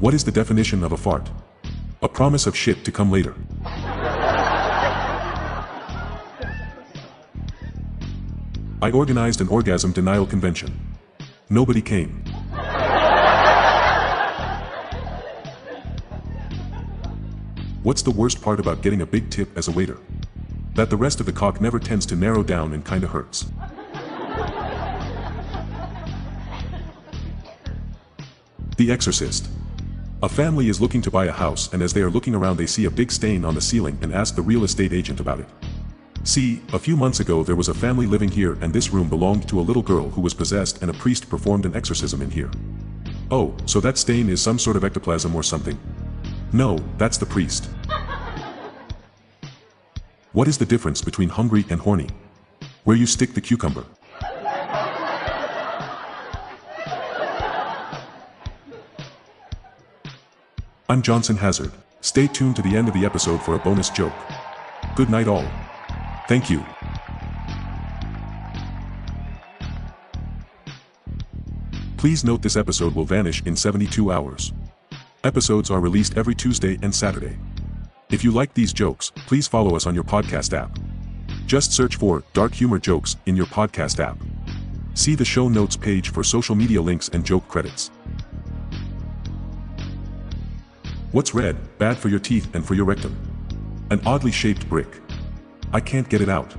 What is the definition of a fart? A promise of shit to come later. I organized an orgasm denial convention. Nobody came. What's the worst part about getting a big tip as a waiter? That the rest of the cock never tends to narrow down and kinda hurts. The Exorcist. A family is looking to buy a house and as they are looking around they see a big stain on the ceiling and ask the real estate agent about it. See, a few months ago there was a family living here and this room belonged to a little girl who was possessed and a priest performed an exorcism in here. Oh, so that stain is some sort of ectoplasm or something. No, that's the priest. What is the difference between hungry and horny? Where you stick the cucumber. I'm Johnson Hazard. Stay tuned to the end of the episode for a bonus joke. Good night all. Thank you. Please note this episode will vanish in 72 hours. Episodes are released every Tuesday and Saturday. If you like these jokes, please follow us on your podcast app. Just search for Dark Humor Jokes in your podcast app. See the show notes page for social media links and joke credits. What's red, bad for your teeth and for your rectum? An oddly shaped brick. I can't get it out.